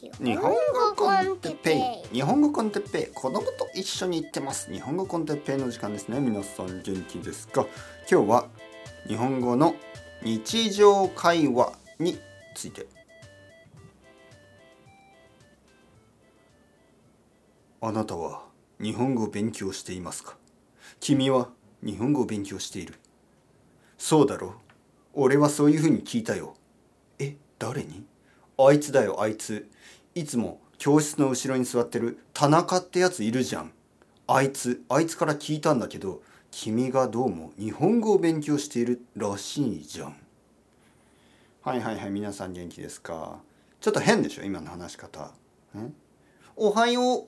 日本語コンテッペイ。日本語コンテッペイ。子供と一緒に行ってます。日本語コンテッペイの時間ですね。皆さん元気ですか？今日は日本語の日常会話について。あなたは日本語を勉強していますか？君は日本語を勉強している。そうだろう。俺はそういうふうに聞いたよ。え誰に？あいつだよあいつ。いつも教室の後ろに座ってる田中ってやついるじゃん。あいつあいつから聞いたんだけど君がどうも日本語を勉強しているらしいじゃん。はいはいはい皆さん元気ですか？ちょっと変でしょ今の話し方。え？おはよう。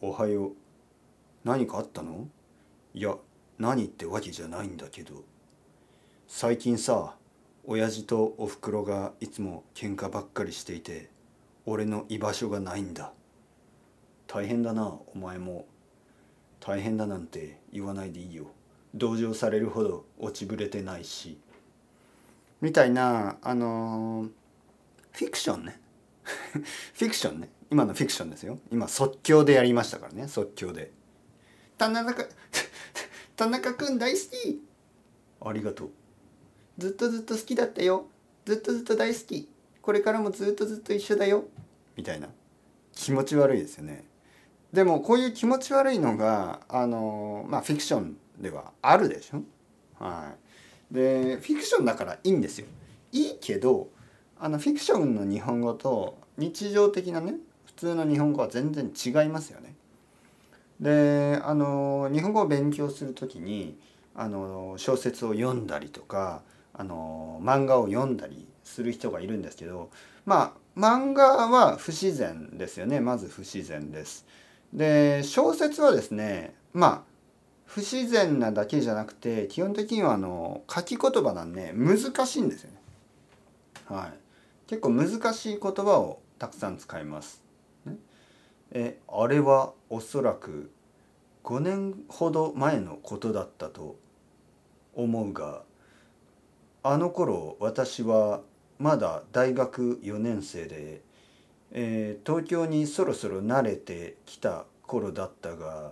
おはよう。何かあったの？いや何ってわけじゃないんだけど。最近さ親父とおふくろがいつも喧嘩ばっかりしていて俺の居場所がないんだ。大変だなお前も。大変だなんて言わないでいいよ。同情されるほど落ちぶれてないし。みたいなあのー、フィクションね。フィクションね。今のフィクションですよ。今即興でやりましたからね即興で。田中 田中君大好き。ありがとう。ずっとずっと好きだったよ。ずっとずっと大好き。これからもずっとずっと一緒だよ。みたいな。気持ち悪いですよね。でもこういう気持ち悪いのがあのまあフィクションではあるでしょ。はい。でフィクションだからいいんですよ。いいけどあのフィクションの日本語と日常的なね普通の日本語は全然違いますよね。であの日本語を勉強する時にあの小説を読んだりとかあの漫画を読んだりする人がいるんですけどまあ漫画は不自然ですよねまず不自然です。で小説はですねまあ不自然なだけじゃなくて基本的にはあの書き言葉なんで難しいんですよね。はい、結構難しい言葉をたくさん使います。ね、えあれはおそらく5年ほど前のことだったと思うがあの頃私はまだ大学4年生で、えー、東京にそろそろ慣れてきた頃だったが、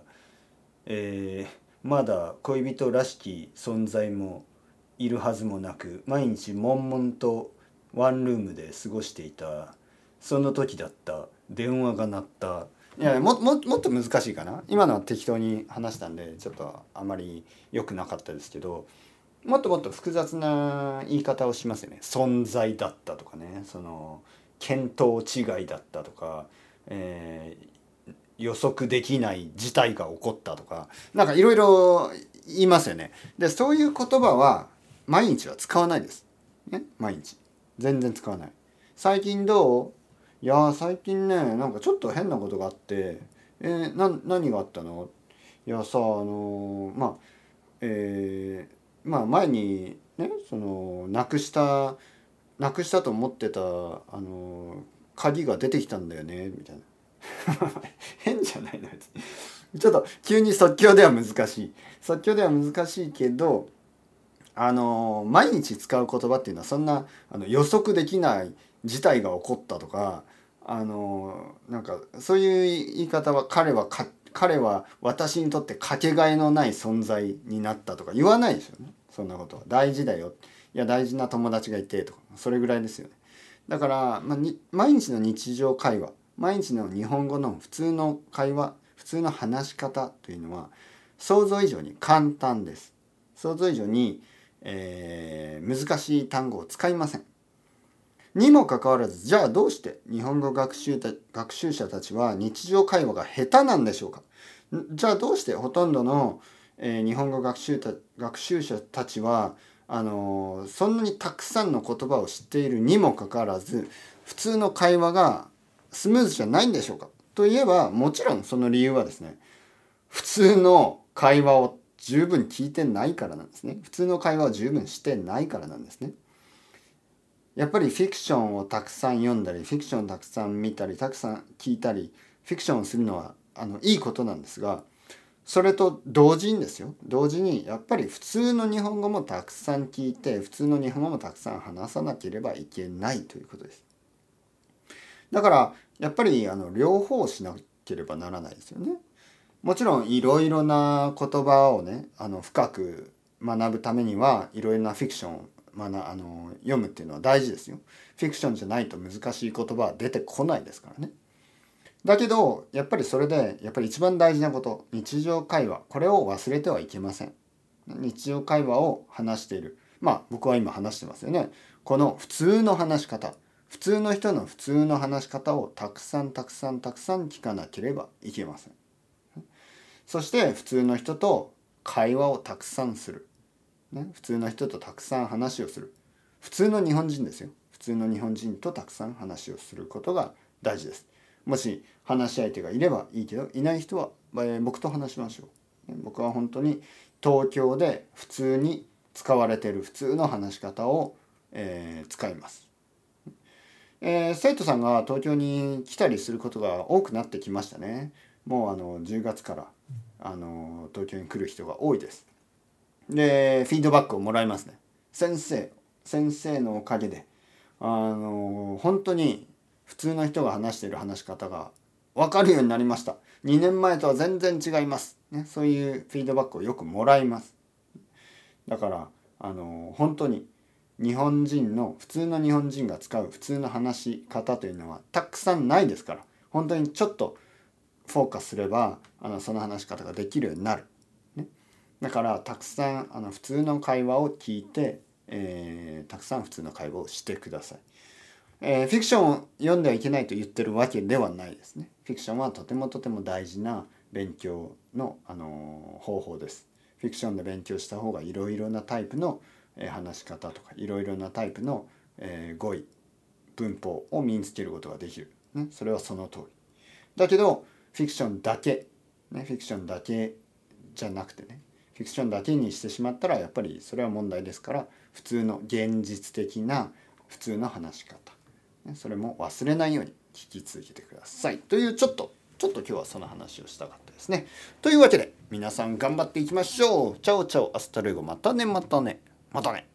えー、まだ恋人らしき存在もいるはずもなく毎日悶々とワンルームで過ごしていたその時だった。電話が鳴った。いやもももっと難しいかな。今のは適当に話したんでちょっとあまり良くなかったですけどもっともっと複雑な言い方をしますよね。存在だったとかね。その見当違いだったとか、えー、予測できない事態が起こったとか。なんかいろいろ言いますよね。でそういう言葉は毎日は使わないです、ね、毎日。全然使わない。最近どう？いや最近ねなんかちょっと変なことがあって。えー、な何があったの？いやさあのー、まあえーまあ前にねそのなくしたなくしたと思ってたあの鍵が出てきたんだよねみたいな。変じゃないのちょっと急に即興では難しい。即興では難しいけどあの毎日使う言葉っていうのはそんなあの予測できない事態が起こったとかあのなんかそういう言い方は彼はか彼は私にとってかけがえのない存在になったとか言わないですよね。そんなことは。大事だよ。いや大事な友達がいてとか。それぐらいですよね。だから、まあ、に毎日の日常会話。毎日の日本語の普通の会話。普通の話し方というのは想像以上に簡単です。想像以上に、えー、難しい単語を使いません。にもかかわらずじゃあどうして日本語学習た学習者たちは日常会話が下手なんでしょうか？じゃあどうしてほとんどの、えー、日本語学習た学習者たちはあのー、そんなにたくさんの言葉を知っているにもかかわらず普通の会話がスムーズじゃないんでしょうか？といえばもちろんその理由はですね普通の会話を十分聞いてないからなんですね。普通の会話を十分してないからなんですね。やっぱりフィクションをたくさん読んだりフィクションをたくさん見たりたくさん聞いたりフィクションをするのはあのいいことなんですがそれと同時にですよ同時にやっぱり普通の日本語もたくさん聞いて普通の日本語もたくさん話さなければいけないということです。だからやっぱりあの両方しなければならないですよね。もちろんいろいろな言葉をねあの深く学ぶためにはいろいろなフィクションを学あの読むっていうのは大事ですよ。フィクションじゃないと難しい言葉は出てこないですからね。だけどやっぱりそれでやっぱり一番大事なこと日常会話これを忘れてはいけません。日常会話を話しているまあ僕は今話してますよね。この普通の話し方普通の人の普通の話し方をたくさんたくさんたくさん聞かなければいけません。そして普通の人と会話をたくさんする。ね、普通の人とたくさん話をする。普通の日本人ですよ。普通の日本人とたくさん話をすることが大事です。もし話し相手がいればいいけどいない人は、えー、僕と話しましょう。僕は本当に東京で普通に使われてる普通の話し方を、えー、使います。えー、生徒さんが東京に来たりすることが多くなってきましたね。もうあの10月からあの東京に来る人が多いです。でフィードバックをもらいますね。先生先生のおかげであの本当に普通の人が話している話し方が分かるようになりました。2年前とは全然違います。ね、そういうフィードバックをよくもらいます。だからあの本当に日本人の普通の日本人が使う普通の話し方というのはたくさんないですから本当にちょっとフォーカスすればあのその話し方ができるようになる。だからたくさんあの普通の会話を聞いて、えー、たくさん普通の会話をしてください。えー、フィクションを読んではいけないと言ってるわけではないですね。フィクションはとてもとても大事な勉強の、あのー、方法です。フィクションで勉強した方がいろいろなタイプの、え、話し方とかいろいろなタイプの、え、語彙文法を身につけることができる。ね、それはその通り。だけどフィクションだけ、ね、フィクションだけじゃなくてねフィクションだけにしてしまったらやっぱりそれは問題ですから普通の現実的な普通の話し方、それも忘れないように聞き続けてください。というちょっとちょっと今日はその話をしたかったですね。というわけで皆さん頑張っていきましょう。 chao chao hasta luego またねまたねまたね。